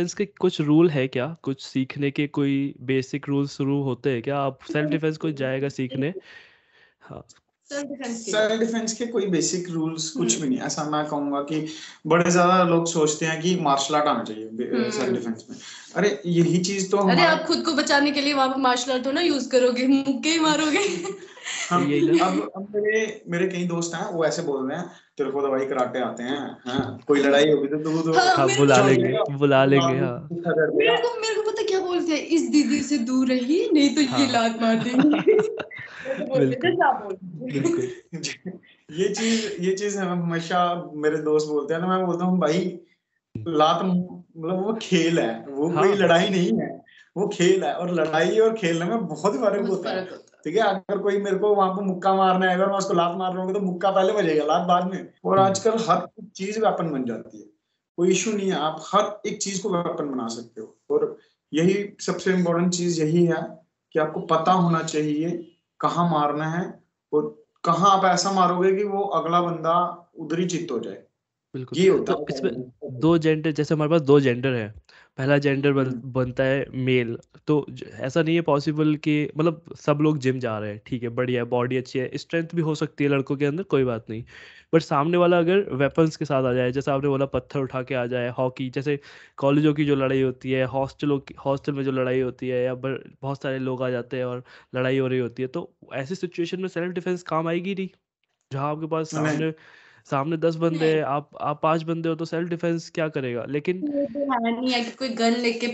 Defence के कुछ rule है क्या? कुछ सीखने के कोई बेसिक रूल शुरू होते हैं क्या? आप सेल्फ डिफेंस को जाएगा सीखने? हाँ। सेल्फ डिफेंस के कोई बेसिक रूल्स कुछ भी नहीं। ऐसा मैं कहूँगा कि बड़े ज़्यादा लोग सोचते हैं कि मार्शल आर्ट आना चाहिए सेल्फ डिफेंस में। अरे यही चीज़ तो अरे आप खुद को बचाने के लिए वहाँ पे मार्शल आर्ट तो ना यूज़ करोगे मुक्के ही मारोगे। हम अब अब मेरे मेरे कई दोस्त हैं वो ऐसे बोल रहे हैं तेरे को दवाई कराटे आते हैं हाँ? कोई लड़ाई होगी तो तू तो हाँ, बुला लेंगे बुला लेंगे हाँ। मेरे को मेरे को पता क्या बोलते हैं? इस दीदी से दूर रही नहीं तो ये लात मार देंगे। ये चीज़ ये चीज़ हमेशा मेरे दोस्त बोलते हैं ना मैं बोलता हूँ भाई लात मतलब वो खेल है वो हाँ। कोई लड़ाई नहीं है वो खेल है और लड़ाई और खेलने में बहुत फ़र्क होता है। ठीक है अगर कोई मेरे को वहाँ पर मुक्का मारना है अगर मैं उसको लात मार रहा हूँ तो मुक्का पहले बजेगा लात बाद में। और हम्म। आजकल हर चीज़ वेपन बन जाती है। कोई इशू नहीं है आप हर एक चीज़ को वेपन बना सकते हो। और यही सबसे इम्पोर्टेंट चीज़ यही है कि आपको पता होना चाहिए कहाँ मारना है और कहाँ आप ऐसा मारोगे कि वो अगला बंदा उधर ही चित्त हो जाए। बिल्कुल। ये होता तो है। इसमें दो जेंडर जैसे हमारे पास दो जेंडर है। पहला जेंडर बन, हम्म। बनता है मेल तो ऐसा नहीं है पॉसिबल कि मतलब सब लोग जिम जा रहे हैं ठीक है बढ़िया बॉडी अच्छी है स्ट्रेंथ भी हो सकती है लड़कों के अंदर कोई बात नहीं. बट सामने वाला अगर वेपन्स के साथ आ जाए जैसे आपने बोला पत्थर उठा के आ जाए हॉकी जैसे कॉलेजों की जो लड़ाई होती है हॉस्टलों की हॉस्टल में जो लड़ाई होती है या बहुत सारे लोग आ जाते हैं और लड़ाई हो रही होती है तो ऐसी सिचुएशन में सेल्फ डिफेंस काम आएगी नहीं. जहाँ आपके पास सामने सामने दस बंदे हैं आप आप पाँच बंदे हो तो सेल्फ डिफेंस क्या करेगा? लेकिन तो नहीं है कि कोई गन लेके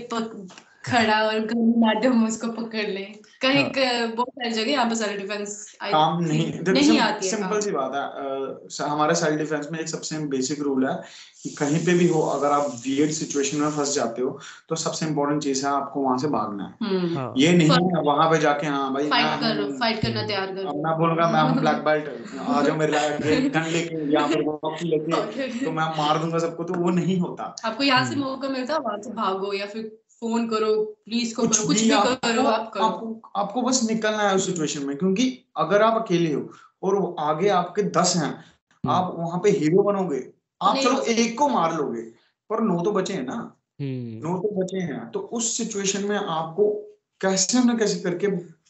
खड़ा और गन मैडम उसको पकड़ ले कहीं हाँ। बहुत सारी जगह यहाँ पे सेल्फ डिफेंस काम नहीं नहीं आती है सिंपल सी बात है हमारे सेल्फ डिफेंस में एक सबसे बेसिक रूल है कि कहीं पे भी हो अगर आप वियर्ड सिचुएशन में फंस जाते हो तो सबसे इम्पोर्टेंट चीज़ है आपको वहाँ से भागना है हम्म। हाँ। ये नहीं है वहाँ पे जाके हाँ भाई फाइट करो फाइट करना तैयार करो अब मैं बोलूँगा मैं हूँ ब्लैक बेल्ट आ जाओ मेरे गन लेके यहाँ पर वॉकी लेके तो मैं मार दूँगा सबको तो वो नहीं होता आपको यहाँ से हम्म। मौका मिलता है वहाँ से भागो या फिर फ़ोन करो पुलिस को करो कुछ भी आप, करो आप करो। आपको आपको बस निकलना है उस सिचुएशन में क्योंकि अगर आप अकेले हो और आगे आपके दस हैं हम्म। आप वहाँ पे हीरो बनोगे। आप चलो एक को मार लोगे पर नौ तो बचे हैं ना। हम्म। नौ तो बचे हैं तो उस सिचुएशन में आपको कैसे न कैसे करके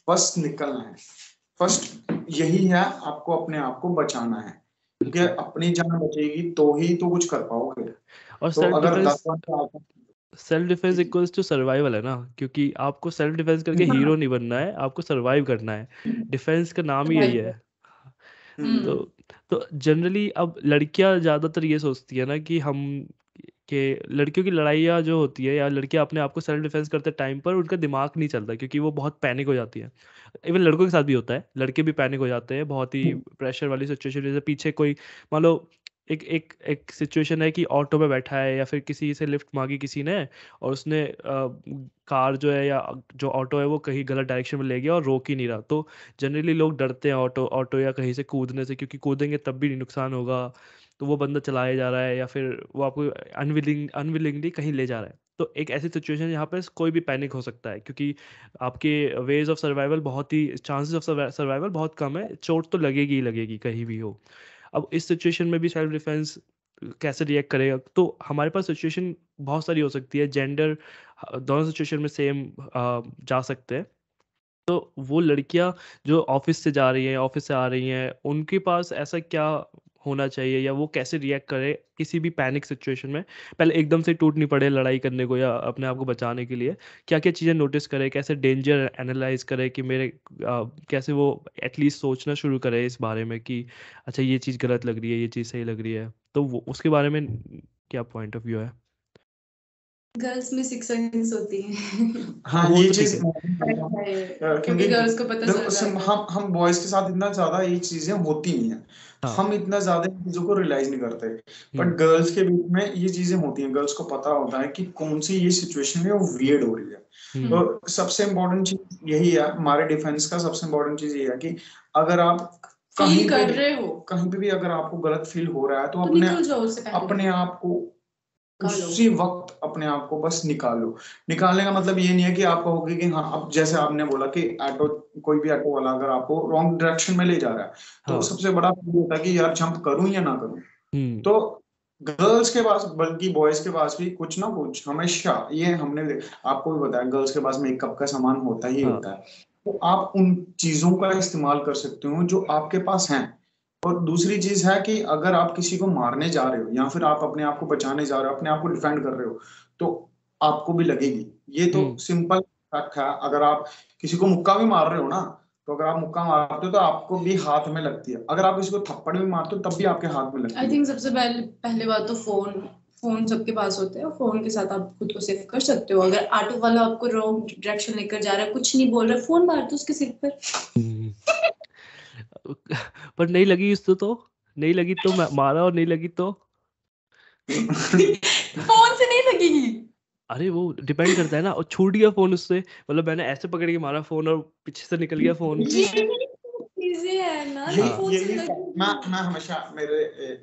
बस निकलना है। फ़र्स्ट यही है आपको अपने आप को बचाना है। क्योंकि अपनी जान बचेगी तो ही तो कुछ कर पाओगे। और तो सर, अगर self defence equals to survival है ना? क्योंकि आपको सेल्फ डिफेंस करके हीरो हाँ। नहीं बनना है आपको सर्वाइव करना है। डिफेंस का नाम ही यही है। हम्म। तो तो जनरली अब लड़कियाँ ज़्यादातर ये सोचती है ना कि हम के लड़कियों की लड़ाइयाँ जो होती है या लड़कियाँ अपने आप को सेल्फ डिफेंस करते टाइम पर उनका दिमाग नहीं चलता क्योंकि वो बहुत पैनिक हो जाती है। इवन लड़कों के साथ भी होता है लड़के भी पैनिक हो जाते हैं बहुत ही प्रेशर वाली सिचुएशन जैसे पीछे कोई मान लो एक एक एक सिचुएशन है कि ऑटो में बैठा है या फिर किसी से लिफ्ट मांगी किसी ने और उसने आ, कार जो है या जो ऑटो है वो कहीं गलत डायरेक्शन में ले गया और रोक ही नहीं रहा। तो जनरली लोग डरते हैं ऑटो ऑटो या कहीं से कूदने से क्योंकि कूदेंगे तब भी नुकसान होगा। तो वो बंदा चलाया जा रहा है या फिर वो आपको अनविलिंग अनविलिंगली कहीं ले जा रहा है। तो एक ऐसी सिचुएशन यहाँ पर कोई भी पैनिक हो सकता है क्योंकि आपके वेज ऑफ़ सर्वाइवल बहुत ही चांसेस ऑफ़ सर्वाइवल बहुत कम है। चोट तो लगेगी ही लगेगी कहीं भी हो। अब इस सिचुएशन में भी सेल्फ डिफेंस कैसे रिएक्ट करेगा? तो हमारे पास सिचुएशन बहुत सारी हो सकती है जेंडर दोनों सिचुएशन में सेम जा सकते हैं। तो वो लड़कियाँ जो ऑफ़िस से जा रही हैं ऑफ़िस से आ रही हैं, उनके पास ऐसा क्या होना चाहिए या वो कैसे रिएक्ट करे किसी भी पैनिक सिचुएशन में? पहले एकदम से टूट नहीं पड़े लड़ाई करने को या अपने आप को बचाने के लिए। क्या क्या चीज़ें नोटिस करे कैसे डेंजर एनालाइज करे कि मेरे आ, कैसे वो एटलीस्ट सोचना शुरू करे इस बारे में कि अच्छा ये चीज़ गलत लग रही है ये चीज़ सही लग रही है। तो वो उसके बारे में क्या पॉइंट ऑफ़ व्यू है? गर्ल्स में सिक्स सेंस होती है। हाँ ये तो चीज़ क्योंकि गर्ल्स को पता चल हम हम बॉयज़ के साथ इतना ज़्यादा ये चीज़ें होती नहीं है। हाँ. हम इतना ज़्यादा चीज़ों को रियलाइज़ नहीं करते बट हम्म। गर्ल्स के बीच में ये चीज़ें होती हैं गर्ल्स को पता होता है कि कौन सी ये सिचुएशन है वो वियर्ड हो रही है हम्म। तो सबसे इम्पोर्टेंट चीज़ यही है हमारे डिफेंस का सबसे इम्पोर्टेंट चीज़ ये है कि अगर आप कहीं कर रहे हो कहीं पे भी अगर आपको गलत फील हो रहा है तो, तो अपने अपने आप को उसी वक्त अपने आप को बस निकालो निकालने का मतलब ये नहीं है कि आप कहोगे कि हाँ अब जैसे आपने बोला कि ऑटो कोई भी ऑटो वाला अगर आपको रॉन्ग डायरेक्शन में ले जा रहा है तो हाँ. सबसे बड़ा होता है कि यार जंप करूँ या ना करूँ हम्म। तो गर्ल्स के पास बल्कि बॉयज़ के पास भी कुछ ना कुछ हमेशा ये हमने आपको भी बताया गर्ल्स के पास मेकअप का सामान होता ही हाँ. होता है तो आप उन चीज़ों का इस्तेमाल कर सकते हो जो आपके पास हैं और दूसरी चीज़ है कि अगर आप किसी को मारने जा रहे हो या फिर आप अपने आप को बचाने जा रहे हो अपने आप को डिफेंड कर रहे हो तो आपको भी लगेगी। ये तो सिंपल हम्म। फैक्ट है। अगर आप किसी को मुक्का भी मार रहे हो ना तो अगर आप मुक्का मारते हो तो आपको भी हाथ में लगती है। अगर आप किसी को थप्पड़ भी मारते हो तब भी आपके हाथ में लगती है। आई थिंक सबसे पहले पहले बात तो फ़ोन फ़ोन सबके पास होते हैं। फ़ोन के साथ आप खुद को सेव कर सकते हो। अगर ऑटो वाला आपको रॉन्ग डायरेक्शन लेकर जा रहा है कुछ नहीं बोल रहा फ़ोन मार दो उसके सिर पर। पर नहीं लगी इसको तो नहीं लगी तो मारा और नहीं लगी तो? फ़ोन से नहीं लगेगी। अरे वो डिपेंड करता है ना और छूट गया फ़ोन उससे। मतलब मैंने ऐसे पकड़ के मारा फ़ोन और पीछे से निकल गया फ़ोन। चीज़ें है ना ये, ये, ये मैं मैं हमेशा मेरे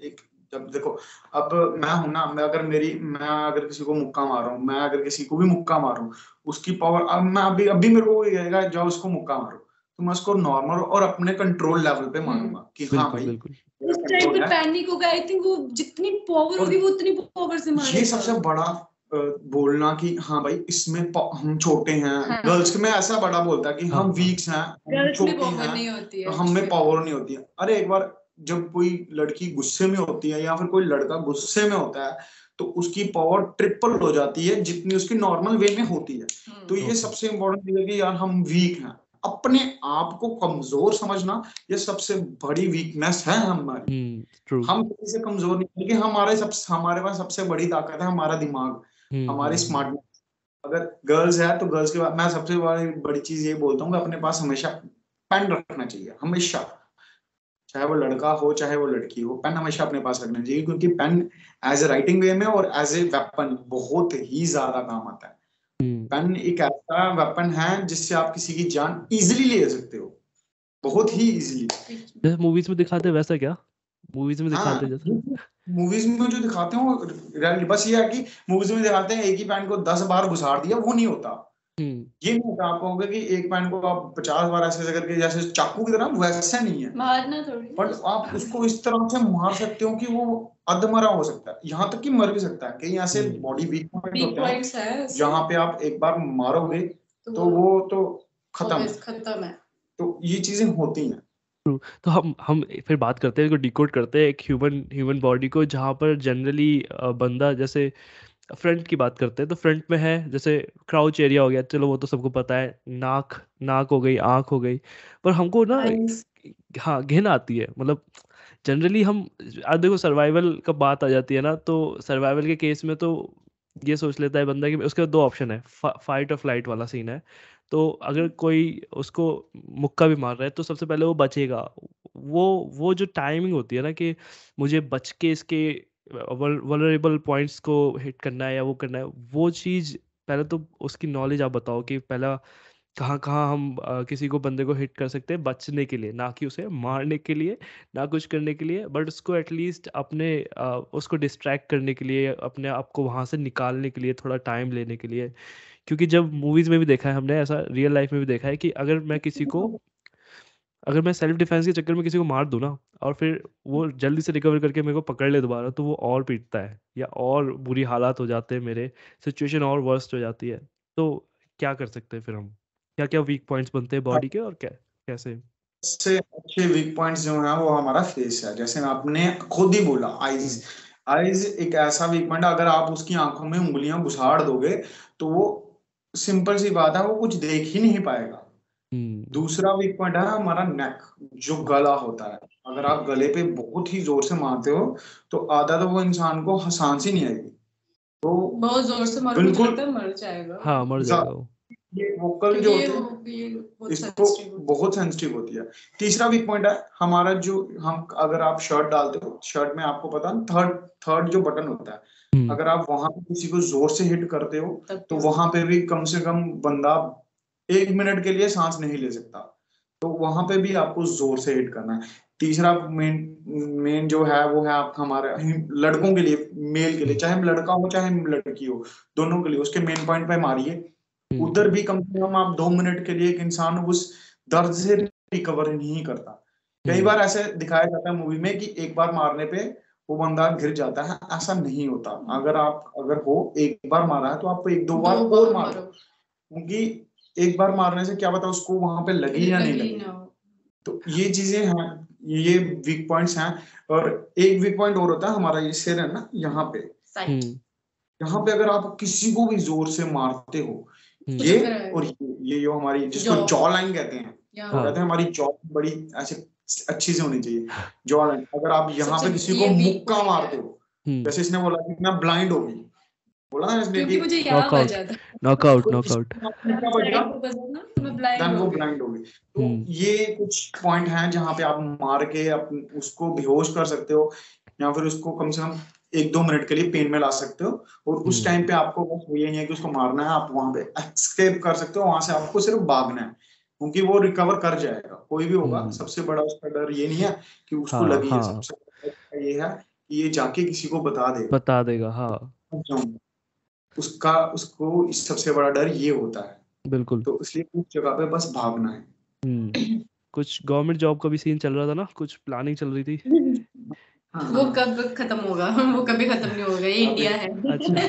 एक जब देखो अब मैं हूँ ना मैं अगर मेरी मैं अगर किसी को मुक्का मार रहा हूँ मैं अगर किसी को भी मुक्का मारूं उसकी पावर अब मैं अभी अभी मेरे को कहेगा जाओ उसको मुक्का मारो। तो मैं उसको नॉर्मल और अपने कंट्रोल लेवल पे मारूँगा हम्म। कि हाँ भाई उस टाइम पे पैनिक होगा आई थिंक वो जितनी पावर होगी वो उतनी पावर से मारेगा। ये सबसे बड़ा बोलना कि हाँ भाई इसमें हम छोटे हैं। हाँ। गर्ल्स में ऐसा बड़ा बोलता है। कि हम वीक्स हैं हम छोटे हैं तो हम में पावर नहीं होती है। अरे एक बार जब कोई लड़की गुस्से में होती है या फिर कोई लड़का गुस्से में होता है तो उसकी पावर ट्रिपल हो जाती है जितनी उसकी नॉर्मल वे में होती है। हम्म। तो ये सबसे इम्पोर्टेंट चीज़ है कि यार हम वीक हैं। अपने आप को कमज़ोर समझना ये सबसे बड़ी वीकनेस है हमारी। hmm, हम किसी से कमज़ोर नहीं क्योंकि हमारे सब हमारे पास सबसे बड़ी ताकत है हमारा दिमाग hmm, हमारी स्मार्टनेस hmm. अगर गर्ल्स है तो गर्ल्स के बाद मैं सबसे बड़ी बड़ी चीज़ ये बोलता हूँ अपने पास हमेशा पेन रखना चाहिए हमेशा। चाहे वो लड़का हो चाहे वो लड़की हो पेन हमेशा अपने पास रखना चाहिए क्योंकि pen as a writing way में और एज ए वेपन बहुत ही ज़्यादा काम आता है। पेन एक ऐसा वेपन है जिससे आप किसी की जान इजीली ले सकते हो। बहुत ही इजीली जैसे मूवीज़ में दिखाते हैं वैसा क्या? मूवीज़ में दिखाते हैं जैसे। मूवीज़ में जो दिखाते हैं वो बस ये है कि मूवीज़ में दिखाते हैं एक ही पेन को दस बार घुसार दिया वो नहीं होता। हम्म। ये नहीं होता आप कहोगे कि एक पैन को आप पचास बार ऐसे करके जैसे चाकू की तरह वैसा नहीं है। मारना थोड़ी बट आप उसको इस तरह से मार सकते हो कि वो अधमरा हो सकता है। यहाँ तक कि मर भी सकता है। कहीं ऐसे बॉडी वीक पॉइंट होते हैं जहाँ पे आप एक बार मारोगे तो, तो वो तो खत्म। खत्म है। तो ये चीज़ें होती हैं। तो हम हम फिर बात करते हैं डिकोड करते हैं एक ह्यूमन ह्यूमन बॉडी को जहाँ पर जनरली बंदा जैसे फ्रंट की बात करते हैं तो फ्रंट में है जैसे क्राउच एरिया हो गया चलो वो तो सबको पता है नाक नाक हो गई आँख हो गई पर हमको ना हाँ घिन आती है मतलब जनरली हम आज देखो सर्वाइवल का बात आ जाती है ना तो सर्वाइवल के केस में तो ये सोच लेता है बंदा कि उसके दो ऑप्शन है फाइट और फ़्लाइट वाला सीन है तो अगर कोई उसको मुक्का भी मार रहा है तो सबसे पहले वो बचेगा वो वो जो टाइमिंग होती है ना कि मुझे बच के इसके वलरेबल पॉइंट्स को हिट करना है या वो करना है वो चीज़ पहले तो उसकी नॉलेज आप बताओ कि पहला कहाँ कहाँ हम आ, किसी को बंदे को हिट कर सकते हैं बचने के लिए ना कि उसे मारने के लिए ना कुछ करने के लिए बट उसको एटलीस्ट अपने आ, उसको डिस्ट्रैक्ट करने के लिए अपने आप को वहाँ से निकालने के लिए थोड़ा टाइम लेने के लिए क्योंकि जब मूवीज़ में भी देखा है हमने ऐसा रियल लाइफ में भी देखा है कि अगर मैं किसी को अगर मैं सेल्फ डिफेंस के चक्कर में किसी को मार दूँ ना और फिर वो जल्दी से रिकवर करके मेरे को पकड़ ले दोबारा तो वो और पीटता है या और बुरी हालात हो जाते हैं मेरे सिचुएशन और वर्स्ट हो जाती है। तो क्या कर सकते हैं फिर हम? क्या क्या वीक पॉइंट्स बनते हैं बॉडी के और क्या कैसे? सबसे अच्छे वीक पॉइंट्स जो है वो हमारा फेस है जैसे आपने खुद ही बोला आईज आईज एक ऐसा वीक पॉइंट अगर आप उसकी आँखों में उंगलियाँ घुसाड़ दोगे तो वो सिंपल सी बात है वो कुछ देख ही नहीं पाएगा। हम्म। दूसरा वीक पॉइंट है हमारा नेक जो गला होता है। अगर आप गले पे बहुत ही ज़ोर से मारते हो तो आधा तो वो इंसान को हसांस ही नहीं आएगी। तो बहुत ज़ोर से मारो बिल्कुल मर जाएगा। हाँ मर जाएगा ये वोकल जो होती है इसको बहुत सेंसिटिव होती है। तीसरा वीक पॉइंट है हमारा जो हम अगर आप शर्ट डालते हो शर्ट में आपको पता थर्ड थर्ड जो बटन होता है हम्म। अगर आप वहाँ पे किसी को ज़ोर से हिट करते हो तो वहाँ पे भी कम से कम बंदा एक मिनट के लिए सांस नहीं ले सकता। तो वहाँ पे भी आपको ज़ोर से हिट करना है। तीसरा मेन मेन जो है वो है आप हमारे लड़कों के लिए मेल के लिए। चाहे लड़का हो चाहे लड़की हो दोनों के लिए। उसके मेन पॉइंट पे मारिए। हम्म। उधर भी कम से कम आप दो मिनट के लिए एक इंसान उस दर्द से रिकवर नहीं करता। कई हम्म। बार ऐसे दिखाया जाता है मूवी में कि एक बार मारने पे वो बंदा गिर जाता है। ऐसा नहीं होता। अगर आप अगर हो एक बार मारा है तो आपको एक दो बार और मारो। क्योंकि एक बार मारने से क्या पता उसको वहाँ पे लगी या नहीं लगी तो ये चीज़ें हैं ये वीक पॉइंट्स हैं और एक वीक पॉइंट और होता है हमारा ये सिर है ना यहाँ पे। हम्म। यहाँ पे अगर आप किसी को भी ज़ोर से मारते हो हम्म। ये और ये ये जो हमारी जिसको जॉ लाइन कहते हैं कहते हैं हमारी जॉ बड़ी ऐसे अच्छी से होनी चाहिए। जॉ लाइन अगर आप यहाँ पे किसी को मुक्का मारते हो। हम्म। जैसे इसने बोला कि मैं ब्लाइंड होगी बोला ना इसने कि मुझे याद आ जाता नॉकआउट नॉकआउट देन वो ब्लाइंड हो गई तो हम्म। ये कुछ पॉइंट हैं जहाँ पे आप मार के उसको बेहोश कर सकते हो या फिर उसको कम से कम एक दो मिनट के लिए पेन में ला सकते हो और उस टाइम हम्म। पे आपको बस ये नहीं है कि उसको मारना है आप वहाँ पे एक्सकेप कर सकते हो वहाँ से आपको सिर्फ़ भागना है क्योंकि वो रिकवर कर जाएगा कोई भी होगा हम्म। सबसे बड़ा उसका डर ये नहीं है कि उसको हाँ, लगी हाँ. है सबसे बड़ा ये है कि ये जाके किसी को बता देगा बता देगा हाँ उसका उसको सबसे बड़ा डर ये होता है। बिल्कुल। तो इसलिए उस जगह पे बस भागना है। हम्म। कुछ गवर्नमेंट जॉब का भी सीन चल रहा था ना? कुछ प्लानिंग चल रही थी? वो कब खत्म होगा? वो कभी खत्म नहीं होगा ये इंडिया है। अच्छा।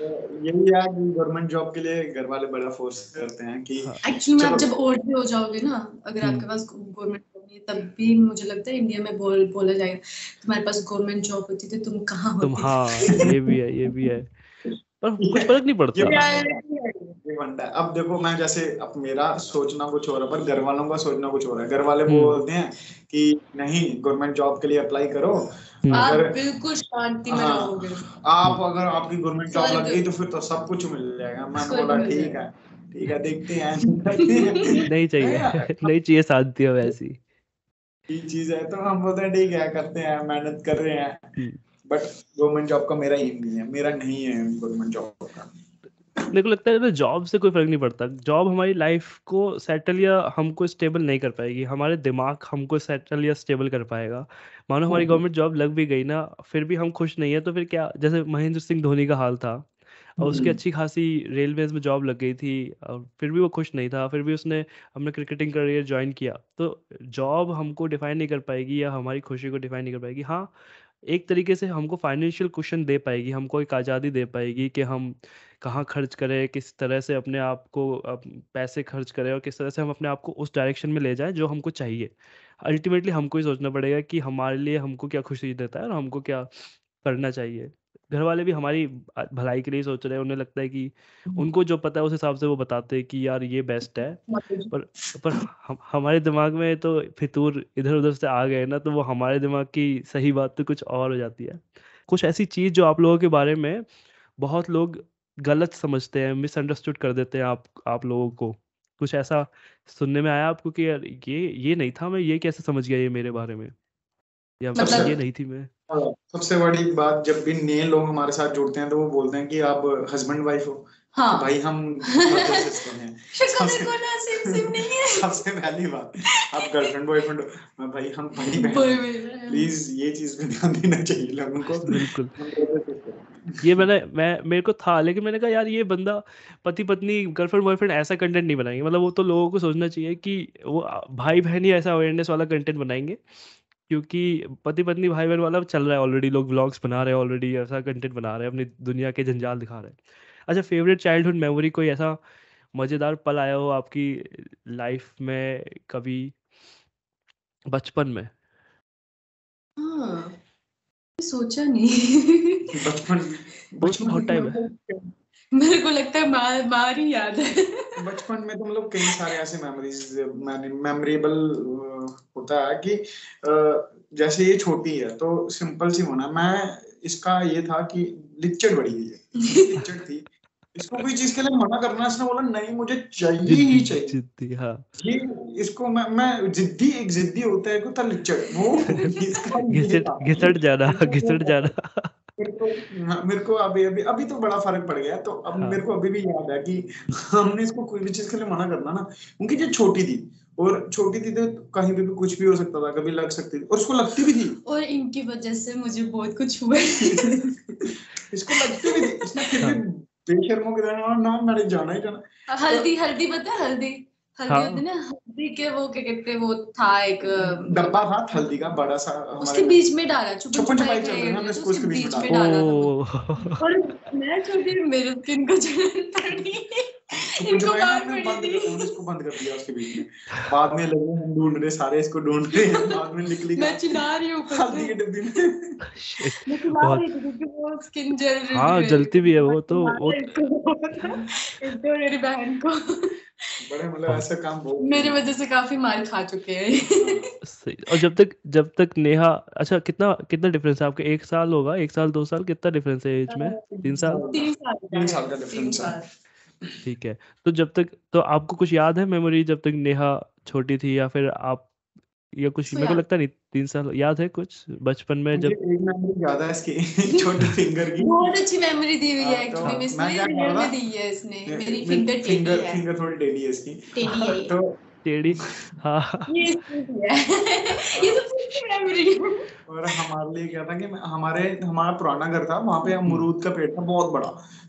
तो यही है कि गवर्नमेंट जॉब के लिए घर वाले बड़ा फोर्स करते हैं कि एक्चुअली में आप जब ओल्ड हो जाओगे ना अगर आपके हम्म। पास गवर्नमेंट जॉब तब भी मुझे लगता है इंडिया में बोल बोला जाएगा तुम्हारे पास गवर्नमेंट जॉब होती थी तुम कहाँ होते? तुम हाँ ये भी है ये भी है। पर कुछ फ़र्क नहीं पड़ता। अब देखो मैं जैसे अब मेरा सोचना कुछ हो रहा है पर घर वालों का सोचना कुछ हो रहा है। घर वाले हम्म। बोलते हैं कि नहीं गवर्नमेंट जॉब के लिए अप्लाई करो। अगर बिल्कुल शांति में हाँ, रहोगे। आप अगर आपकी गवर्नमेंट जॉब लग गई तो फिर तो सब कुछ मिल जाएगा। मैं बोला ठीक है ठीक है देखते हैं। नहीं चाहिए नहीं चाहिए शांति हो वैसी चीज़ है तो हम बोलते हैं ठीक है करते हैं मेहनत कर रहे हैं। हम्म। बट गवर्नमेंट जॉब का मेरा एम नहीं है मेरा नहीं है गवर्नमेंट जॉब का। मेरे को लगता है जॉब से कोई फ़र्क नहीं पड़ता। जॉब हमारी लाइफ को सेटल या हमको स्टेबल नहीं कर पाएगी। हमारे दिमाग हमको सेटल या स्टेबल कर पाएगा। मानो हमारी गवर्नमेंट जॉब लग भी गई ना फिर भी हम खुश नहीं है तो फिर क्या? जैसे महेंद्र सिंह धोनी का हाल था। और उसकी अच्छी खासी रेलवेज में जॉब लग गई थी और फिर भी वो खुश नहीं था फिर भी उसने अपना क्रिकेटिंग करियर ज्वाइन किया। तो जॉब हमको डिफाइन नहीं कर पाएगी या हमारी खुशी को डिफाइन नहीं कर पाएगी। हाँ एक तरीके से हमको फाइनेंशियल क्वेश्चन दे पाएगी हमको एक आज़ादी दे पाएगी कि हम कहाँ खर्च करें किस तरह से अपने आप को पैसे खर्च करें और किस तरह से हम अपने आप को उस डायरेक्शन में ले जाएँ जो हमको चाहिए। अल्टीमेटली हमको ही सोचना पड़ेगा कि हमारे लिए हमको क्या खुशी देता है और हमको क्या करना चाहिए। घर वाले भी हमारी भलाई के लिए सोच रहे हैं उन्हें लगता है कि उनको जो पता है उस हिसाब से वो बताते हैं कि यार ये बेस्ट है। पर पर हम, हमारे दिमाग में तो फितूर इधर उधर से आ गए ना तो वो हमारे दिमाग की सही बात तो कुछ और हो जाती है। कुछ ऐसी चीज़ जो आप लोगों के बारे में बहुत लोग गलत समझते हैं मिसअंडरस्टूड कर देते हैं आप आप लोगों को। कुछ ऐसा सुनने में आया आपको कि यार ये ये नहीं था मैं ये कैसे समझ गया ये मेरे बारे में? या मतलब ये नहीं थी मैं। सबसे बड़ी बात जब भी नए लोग हमारे साथ जुड़ते हैं तो वो बोलते हैं कि आप हस्बैंड वाइफ हो। हाँ। तो भाई हम सबसे पहली बात आप गर्लफ्रेंड बॉयफ्रेंड हो। भाई हम भाई बहन प्लीज़ ये चीज़ पे ध्यान देना चाहिए लोगों को। बिल्कुल। ये मैंने मैं मेरे को था लेकिन मैंने कहा यार ये बंदा पति पत्नी गर्लफ्रेंड बॉयफ्रेंड ऐसा कंटेंट नहीं बनाएँगे। मतलब वो तो लोगों को सोचना चाहिए कि वो भाई बहन ही ऐसा अवेयरनेस वाला कंटेंट बनाएँगे। क्योंकि पति पत्नी भाई बहन वाला चल रहा है ऑलरेडी लोग व्लॉग्स बना रहे हैं ऑलरेडी ऐसा कंटेंट बना रहे हैं अपनी दुनिया के जंजाल दिखा रहे हैं। अच्छा फेवरेट चाइल्डहुड मेमोरी कोई ऐसा मज़ेदार पल आया हो आपकी लाइफ में कभी बचपन में? हाँ सोचा नहीं। बचपन बचपन बहुत टाइम है। मेरे को लगता है मार मार ही याद है। बचपन में तो मतलब कई सारे ऐसे मेमोरीज मेमोरेबल होता है कि जैसे ये छोटी है तो सिंपल सी होना। मैं इसका ये था कि लिचड़ बड़ी है। लिचड़ थी। इसको कोई चीज़ के लिए मना करना इसने बोला नहीं मुझे चाहिए ही चाहिए। जिद्दी हाँ। ये इसको मैं मैं जिद्दी एक जिद्दी होता है को लिचड़ वो घिसट जाना घिसट जाना। हाँ, मेरे को अभी अभी अभी तो बड़ा फ़र्क पड़ गया तो अब हाँ। मेरे को अभी भी याद है कि हमने इसको कोई भी चीज़ के लिए मना करना ना उनकी जो छोटी थी और छोटी थी तो कहीं पे भी कुछ भी हो सकता था कभी लग सकती थी और उसको लगती भी थी और इनकी वजह से मुझे बहुत कुछ हुआ इसको लगती भी थी इसने फिर भी हाँ। बेशर्मों की तरह ना मैंने जाना ही जाना हल्दी हल्दी पता है हल्दी हल्दी हाँ। ना हल्दी के वो क्या कहते हैं वो था एक डब्बा था हल्दी का बड़ा सा उसके बीच में डाला छुपन छुपाई हैं, हमने रहे के उसके बीच में डाला और मैं छोटी मेरे स्किन को जलन पड़ी इनको पड़ी थी। हमने इसको बंद कर दिया उसके बीच में। बाद में लगे हम ढूंढ रहे सारे इसको ढूंढ रहे हैं बाद में निकली मैं चिल्ला रही हूँ ऊपर हल्दी के डिब्बी में। मैं चिल्ला बहुत- रही थी क्योंकि वो स्किन जल रही हाँ, थी। जलती भी है वो तो- वो- तो मेरी बहन को। बड़े मतलब ऐसे काम बहुत मेरी वजह से काफ़ी मार खा चुके हैं। सही। और जब तक जब तक नेहा अच्छा कितना कितना डिफरेंस है आपके? एक साल होगा एक साल दो साल कितना डिफरेंस है एज में? तीन साल? तीन साल तीन साल का डिफरेंस है। ठीक है। तो जब तक तो आपको कुछ याद है मेमोरी जब तक नेहा छोटी थी या फिर आप या कुछ मेरे को लगता नहीं तीन साल याद है कुछ? बचपन में जब एक मेमोरी याद है इसकी छोटी फिंगर की। बहुत अच्छी मेमोरी दी हुई है हाँ, तो एक्चुअली कर रहा में दी है इसने मेरी फिंगर टेढ़ी फिंगर है। फिंगर थोड़ी टेढ़ी है इसकी। है तो टेढ़ी हाँ। ये है। तो और हमारे लिए क्या था कि हमारे हमारा पुराना घर था वहाँ पे अमरूद का पेड़ था बहुत बड़ा।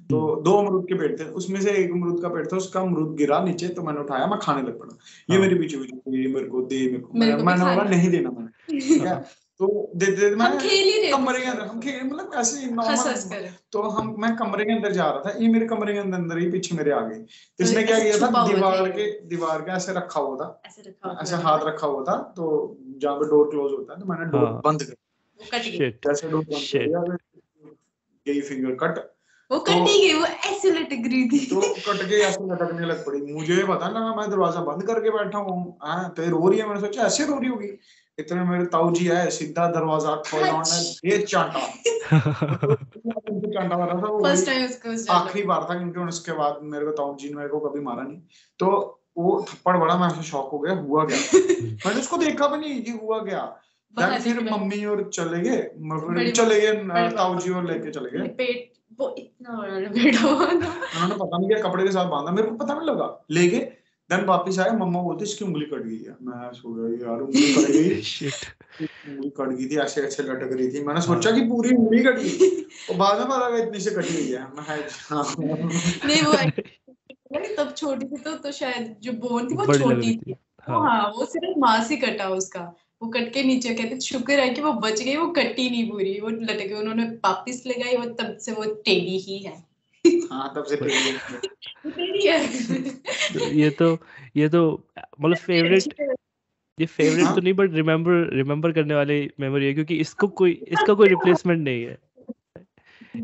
तो दो अमरूद के पेड़ थे उसमें से एक अमरूद का पेड़ था उसका अमरूद गिरा नीचे तो मैंने उठाया मैं खाने लग पड़ा। ये हाँ। मेरे पीछे पीछे मेरे को दे मेरे को। मैंने बोला नहीं देना मैंने। ठीक है? तो दे दे हम मैं खेल रहे कमरे के अंदर हम खेल मतलब ऐसे नॉर्मल तो हम मैं कमरे के अंदर जा रहा था ये मेरे कमरे के अंदर अंदर ही पीछे मेरे आ गई तो इसने तो क्या किया था दीवार के दीवार के ऐसे रखा हुआ था। ऐसे रखा हुआ ऐसे था। हाथ रखा हुआ था तो जहाँ पे डोर क्लोज होता है तो मैंने डोर हाँ। बंद कर वो कट गई। शिट जैसे डोर बंद कर गई फिंगर कट वो तो- कट ही गई वो ऐसे लटक रही थी। तो कट के ऐसे लटकने लग पड़ी। मुझे पता लगा मैं दरवाज़ा बंद करके बैठा हूँ। हाँ तो ये रो रही है मैंने सोचा ऐसे रो रही होगी। इतने मेरे ताऊ जी है सीधा दरवाज़ा खोला उन्होंने ये चांटा। चांटा मारा था वो। फ़र्स्ट टाइम उसको आखिरी बार था क्योंकि उसके बाद मेरे को ताऊ जी ने मेरे को कभी मारा नहीं। तो वो थप्पड़ बड़ा मैं शॉक हो गया हुआ क्या? मैंने उसको देखा भी नहीं ये हुआ गया फिर मम्मी और चले गए चले गए ताऊ जी और लेके चले गए। पेट वो इतना बड़ा उन्होंने पता नहीं क्या कपड़े के साथ बांधा मेरे को पता नहीं लगा। ले गए देन वापिस आए मम्मा बोलते इसकी उंगली कट गई है। मैं सो गया यार उंगली कट गई। उंगली कट गई थी ऐसे ऐसे लटक रही थी। मैंने सोचा कि पूरी उंगली कट गई। और बाद में पता लगा इतनी से कटी गई है। मैं हाँ नहीं वो तब छोटी थी तो तो शायद जो बोन थी वो छोटी थी। हाँ। हाँ वो सिर्फ़ माँ से कटा उसका। वो कट के नीचे कहते शुक्र है कि वो बच गई वो कटी नहीं पूरी। वो लटक गई उन्होंने वापिस लगाई वो तब से वो टेढ़ी ही है। हाँ तब से है। है। तो ये तो ये तो मतलब फेवरेट ये फेवरेट हाँ। तो नहीं बट रिमेम्बर रिमेम्बर करने वाली मेमोरी है क्योंकि इसको कोई इसका कोई रिप्लेसमेंट नहीं है।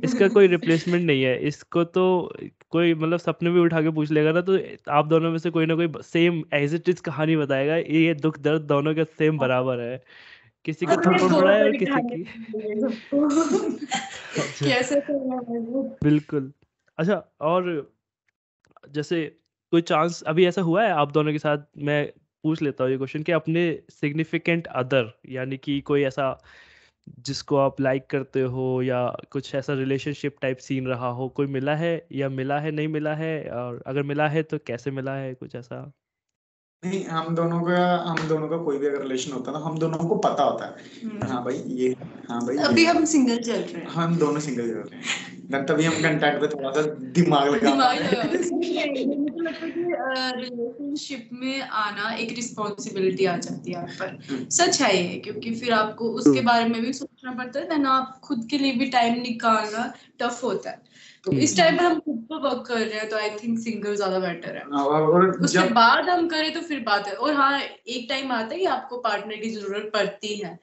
इसका कोई रिप्लेसमेंट नहीं है। इसको तो कोई मतलब सपने भी उठा के पूछ लेगा ना तो आप दोनों में से कोई ना कोई सेम एज इट इज़ कहानी बताएगा ये दुख दर्द दोनों का सेम बराबर है। किसी का थप्पड़ पड़ा है और किसी की। कैसे है बिल्कुल। अच्छा और जैसे कोई चांस अभी ऐसा हुआ है आप दोनों के साथ? मैं पूछ लेता हूँ ये क्वेश्चन कि अपने सिग्निफिकेंट अदर यानी कि कोई ऐसा जिसको आप लाइक करते हो या कुछ ऐसा रिलेशनशिप टाइप सीन रहा हो, कोई मिला है या मिला है, नहीं मिला है? और अगर मिला है तो कैसे मिला है? कुछ ऐसा नहीं हम दोनों का हम दोनों का कोई भी अगर रिलेशन होता है ना हम दोनों को पता होता है। हम्म। हाँ भाई ये हाँ भाई अभी हम सिंगल चल रहे हैं। हम दोनों सिंगल चल रहे हैं। Then तभी हम कंटेंट पे थोड़ा सा दिमाग लगा दिमाग लगा मुझे लगता है कि रिलेशनशिप में आना एक रिस्पॉन्सिबिलिटी आ जाती है आप पर। हम्म। सच है ये क्योंकि फिर आपको उसके बारे में भी सोचना पड़ता है देन आप खुद के लिए भी टाइम निकालना टफ होता है। तो इस टाइम हम खुद पर वर्क कर रहे हैं तो आई थिंक सिंगल ज़्यादा बेटर है। और और उसके जब बाद हम करें तो फिर बात है। और हाँ एक टाइम आता है कि आपको पार्टनर की ज़रूरत पड़ती है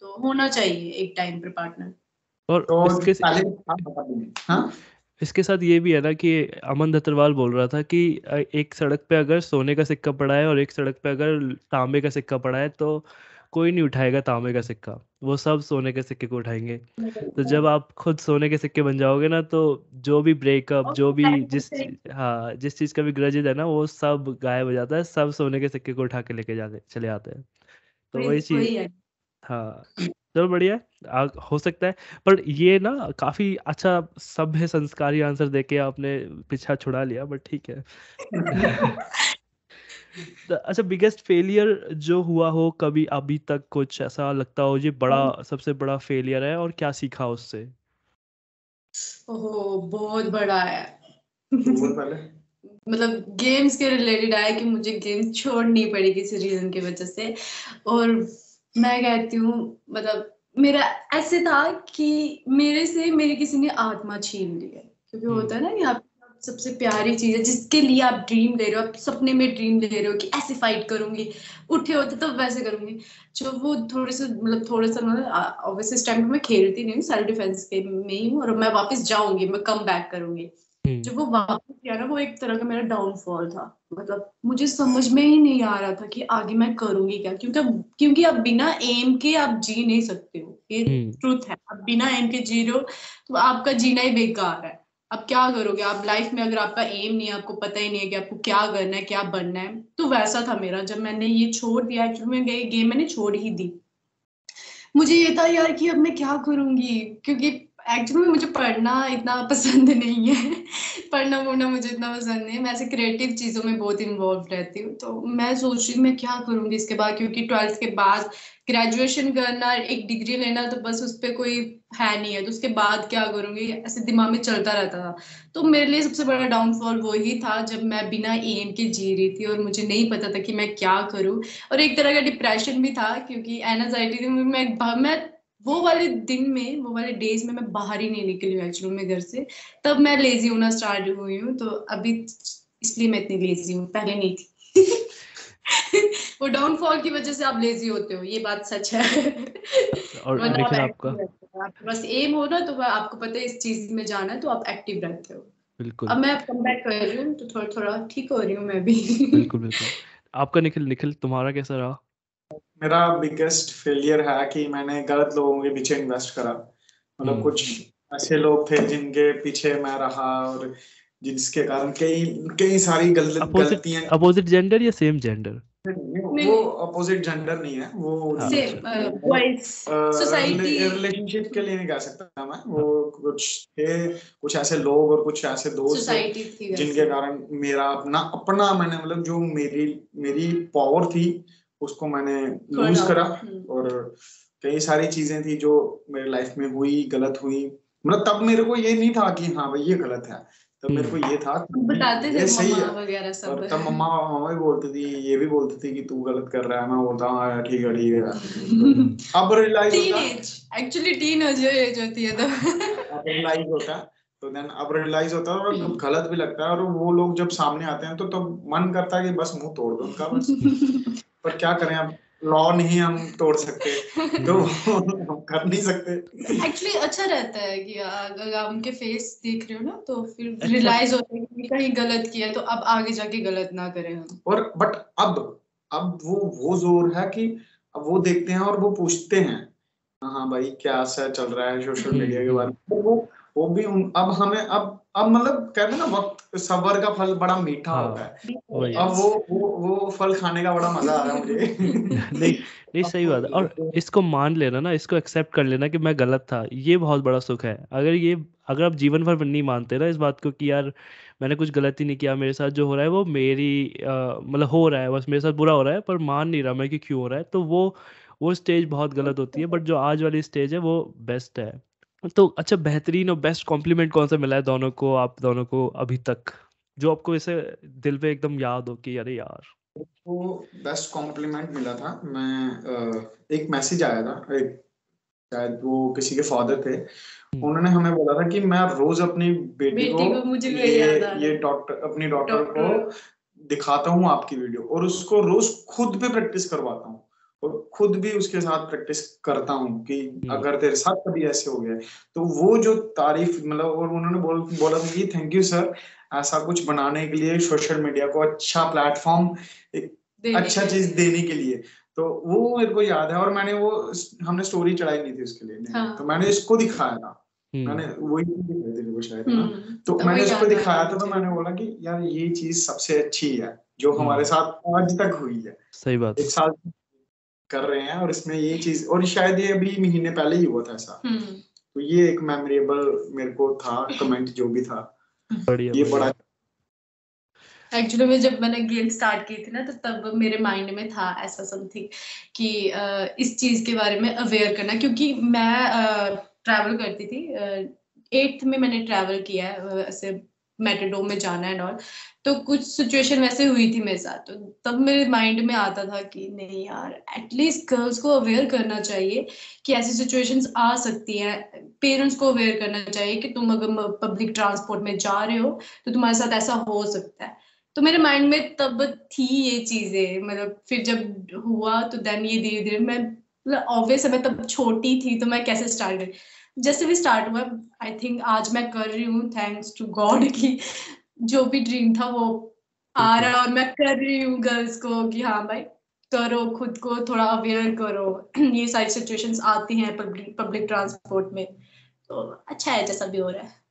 तो होना चाहिए एक टाइम पर पार्टनर और तो इसके हाँ। हाँ? इसके साथ ये भी है ना कि अमन दत्तरवाल बोल रहा था कि एक सड़क पे अगर सोने का सिक्का पड़ा है और एक सड़क पे अगर तांबे का सिक्का पड़ा है तो कोई नहीं उठाएगा तांबे का सिक्का वो सब सोने के सिक्के को उठाएँगे। तो जब आप खुद सोने के सिक्के बन जाओगे ना तो जो भी ब्रेकअप जो भी जिस हाँ। जिस चीज़ का भी ग्रजेज है ना वो सब गायब हो जाता है सब सोने के सिक्के को उठा के लेके जाते चले आते हैं। तो वही चीज़ हाँ। चलो बढ़िया आ, हो सकता है पर ये ना काफ़ी अच्छा सभ्य संस्कारी आंसर देके आपने पीछा छुड़ा लिया बट ठीक है। तो अच्छा बिगेस्ट फेलियर जो हुआ हो कभी अभी तक कुछ ऐसा लगता हो? ये बड़ा सबसे बड़ा फेलियर है और क्या सीखा उससे? ओहो बहुत बड़ा है। मतलब गेम्स के रिलेटेड आया कि मुझे गेम छोड़नी पड़ी किसी रीजन की वजह से। और मैं कहती हूँ मतलब मेरा ऐसे था कि मेरे से मेरी किसी ने आत्मा छीन ली है क्योंकि हम्म। होता है ना कि आप सबसे प्यारी चीज़ है जिसके लिए आप ड्रीम ले रहे हो आप सपने में ड्रीम ले रहे हो कि ऐसे फाइट करूँगी उठे होते तो वैसे करूँगी। जो वो थोड़े से मतलब थोड़े से मतलब ऑब्वियसली इस टाइम पे मैं खेलती नहीं हूँ सेल्फ डिफेंस के में ही हूँ और मैं वापस जाऊँगी मैं कम बैक करूँगी। हम्म। जब वो वापस किया ना वो एक तरह का मेरा डाउनफॉल था। मतलब मुझे समझ में ही नहीं आ रहा था कि आगे मैं करूँगी क्या क्योंकि क्योंकि आप बिना एम के आप जी नहीं सकते हो। ये ट्रुथ हम्म। है आप बिना एम के जी रहे हो तो आपका जीना ही बेकार है। अब क्या करोगे? आप लाइफ में अगर आपका एम नहीं है, आपको पता ही नहीं है कि आपको क्या करना है, क्या बनना है तो वैसा था मेरा जब मैंने ये छोड़ दिया। एक्चुअली मैं गई गेम मैंने छोड़ ही दी। मुझे ये था यार कि अब मैं क्या करूँगी? क्योंकि एक्चुअली मुझे पढ़ना इतना पसंद नहीं है। पढ़ना वढ़ना मुझे इतना पसंद नहीं है। मैं ऐसे क्रिएटिव चीज़ों में बहुत इन्वॉल्व रहती हूँ। तो मैं सोच रही हूँ, मैं क्या करूँगी इसके बाद? क्योंकि ट्वेल्थ के बाद ग्रेजुएशन करना, एक डिग्री लेना तो बस उस पर कोई है नहीं है। तो उसके बाद क्या करूँगी? ऐसे दिमाग में चलता रहता था। तो मेरे लिए सबसे बड़ा डाउनफॉल वही था जब मैं बिना एम के जी रही थी और मुझे नहीं पता था कि मैं क्या करूँ। और एक तरह का डिप्रेशन भी था, क्योंकि एनाजाइटी मैं मैं वो वाले दिन में वो वाले डेज़ में मैं बाहर ही नहीं निकली हूँ एक्चुअली में घर से। तब मैं लेजी होना स्टार्ट हुई हूँ तो अभी इसलिए मैं इतनी लेजी हूँ पहले नहीं थी। वो डाउनफॉल की वजह से आप लेजी होते हो ये बात सच है। और लेकिन आपका आपके? पास एम हो। ना तो आपको पता है इस चीज़ में जाना है तो आप एक्टिव रहते हो। बिल्कुल। अब मैं कम बैक कर रही हूँ तो थोड़ा थोड़ा ठीक हो रही हूँ मैं भी। बिल्कुल बिल्कुल। आपका निखिल निखिल तुम्हारा कैसा रहा? मेरा बिगेस्ट फेलियर है कि मैंने गलत लोगों के पीछे इन्वेस्ट करा। मतलब हम्म। कुछ ऐसे लोग थे जिनके पीछे मैं रहा और जिसके कारण कई कई सारी गलत गलतियाँ अपोजिट जेंडर या सेम जेंडर वो अपोजिट जेंडर नहीं है वो रिलेशनशिप के लिए नहीं कह सकता मैं वो कुछ थे कुछ ऐसे लोग और कुछ ऐसे दोस्त जिनके कारण मेरा अपना अपना मैंने मतलब जो मेरी मेरी पावर थी उसको मैंने लूज करा हम्म। और कई सारी चीज़ें थी जो मेरे लाइफ में हुई गलत हुई। मतलब तब मेरे को ये नहीं था कि हाँ भाई ये गलत है। तब मेरे को ये था बताते थे सही है। सब। और तब मम्मा मम्मा भी बोलती थी ये भी बोलती थी कि तू गलत कर रहा है। मैं बोलता हाँ ठीक है ठीक है। अब रियलाइज़ होता। एक्चुअली टीन एज होती है तो रियलाइज़ होता। तो देन अब रियलाइज़ होता है और हम्म। गलत भी लगता है और वो लोग जब सामने आते हैं तो तब तो मन करता है कि बस मुँह तोड़ दो उनका बस। पर क्या करें अब लॉ नहीं हम तोड़ सकते तो हम कर नहीं सकते। एक्चुअली अच्छा रहता है कि अगर आप उनके फेस देख रहे हो ना तो फिर रियलाइज़ होता है कि कहीं गलत किया तो अब आगे जाके गलत ना करें हम। और बट अब अब वो वो ज़ोर है कि अब वो देखते हैं और वो पूछते हैं हाँ भाई क्या ऐसा चल रहा है सोशल मीडिया के बारे में। तो वो वो भी उन अब हमें अब अब मतलब कहते हैं ना वक्त सबर का फल बड़ा मीठा हाँ, होता है। अब वो वो वो फल खाने का बड़ा मज़ा आ रहा है मुझे। नहीं नहीं सही बात। है और इसको मान लेना ना इसको एक्सेप्ट कर लेना कि मैं गलत था। ये बहुत बड़ा सुख है। अगर ये अगर आप जीवन भर नहीं मानते ना इस बात को कि यार मैंने कुछ गलती नहीं किया मेरे साथ जो हो रहा है वो मेरी मतलब हो रहा है बस मेरे साथ बुरा हो रहा है पर मान नहीं रहा मैं कि क्यों हो रहा है तो वो वो स्टेज बहुत गलत होती है बट जो आज वाली स्टेज है वो बेस्ट है। तो अच्छा बेहतरीन और बेस्ट कॉम्प्लीमेंट कौन सा मिला है दोनों को आप दोनों को अभी तक? जो आपको ऐसे दिल पे एकदम याद हो कि अरे यार! वो बेस्ट कॉम्प्लीमेंट मिला था। मैं एक मैसेज आया था एक शायद वो किसी के फादर थे। हम्म। उन्होंने हमें बोला था कि मैं रोज अपनी बेटी, बेटी को, को मुझे ये ये डॉक्टर अपनी डॉक्टर को दिखाता हूँ आपकी वीडियो और उसको रोज खुद पे प्रैक्टिस करवाता हूँ। और खुद भी उसके साथ प्रैक्टिस करता हूँ कि हम्म। अगर तेरे साथ कभी ऐसे हो गया तो वो जो तारीफ़ मतलब और उन्होंने बोल बोला था कि थैंक यू सर ऐसा कुछ बनाने के लिए सोशल मीडिया को अच्छा प्लेटफॉर्म एक अच्छा चीज़ देने के लिए। तो वो मेरे को याद है और मैंने वो हमने स्टोरी चढ़ाई नहीं थी उसके लिए। हाँ। तो मैंने इसको दिखाया था। हम्म। मैंने वही दिखाई थी वो शायद ना? हम्म। तो, तो मैंने इसको दिखाया था तो मैंने बोला कि यार ये चीज़ सबसे अच्छी है जो हमारे साथ आज तक हुई है। सही बात। एक साल कर रहे हैं और इसमें ये चीज़ और शायद ये अभी महीने पहले ही हुआ था ऐसा। हम्म। तो ये एक मेमोरेबल मेरे को था कमेंट जो भी था। ये बड़ा एक्चुअली में जब मैंने गेम स्टार्ट की थी ना तो तब मेरे माइंड में था ऐसा समथिंग कि इस चीज़ के बारे में अवेयर करना। क्योंकि मैं ट्रैवल करती थी एट्थ में मैंने ट्रैवल किया है ऐसे मेटाडोर में जाना है और तो कुछ सिचुएशन वैसे हुई थी मेरे साथ तो तब मेरे माइंड में आता था कि नहीं यार एटलीस्ट गर्ल्स को अवेयर करना चाहिए कि ऐसी सिचुएशंस आ सकती हैं. पेरेंट्स को अवेयर करना चाहिए कि तुम अगर पब्लिक ट्रांसपोर्ट में जा रहे हो तो तुम्हारे साथ ऐसा हो सकता है. तो मेरे माइंड में तब थी ये चीज़ें मतलब फिर जब हुआ तो देन ये धीरे धीरे मैं ऑब्वियस मतलब मैं तब छोटी थी तो मैं कैसे स्टार्ट करी? जैसे भी स्टार्ट हुआ आई थिंक आज मैं कर रही हूँ थैंक्स टू गॉड की जो भी ड्रीम था वो आ रहा और मैं कर रही हूँ गर्ल्स को कि हाँ भाई करो खुद को थोड़ा अवेयर करो। ये सारी सिचुएशंस आती हैं पब्लिक पब्लिक ट्रांसपोर्ट में। तो अच्छा है जैसा भी हो रहा है।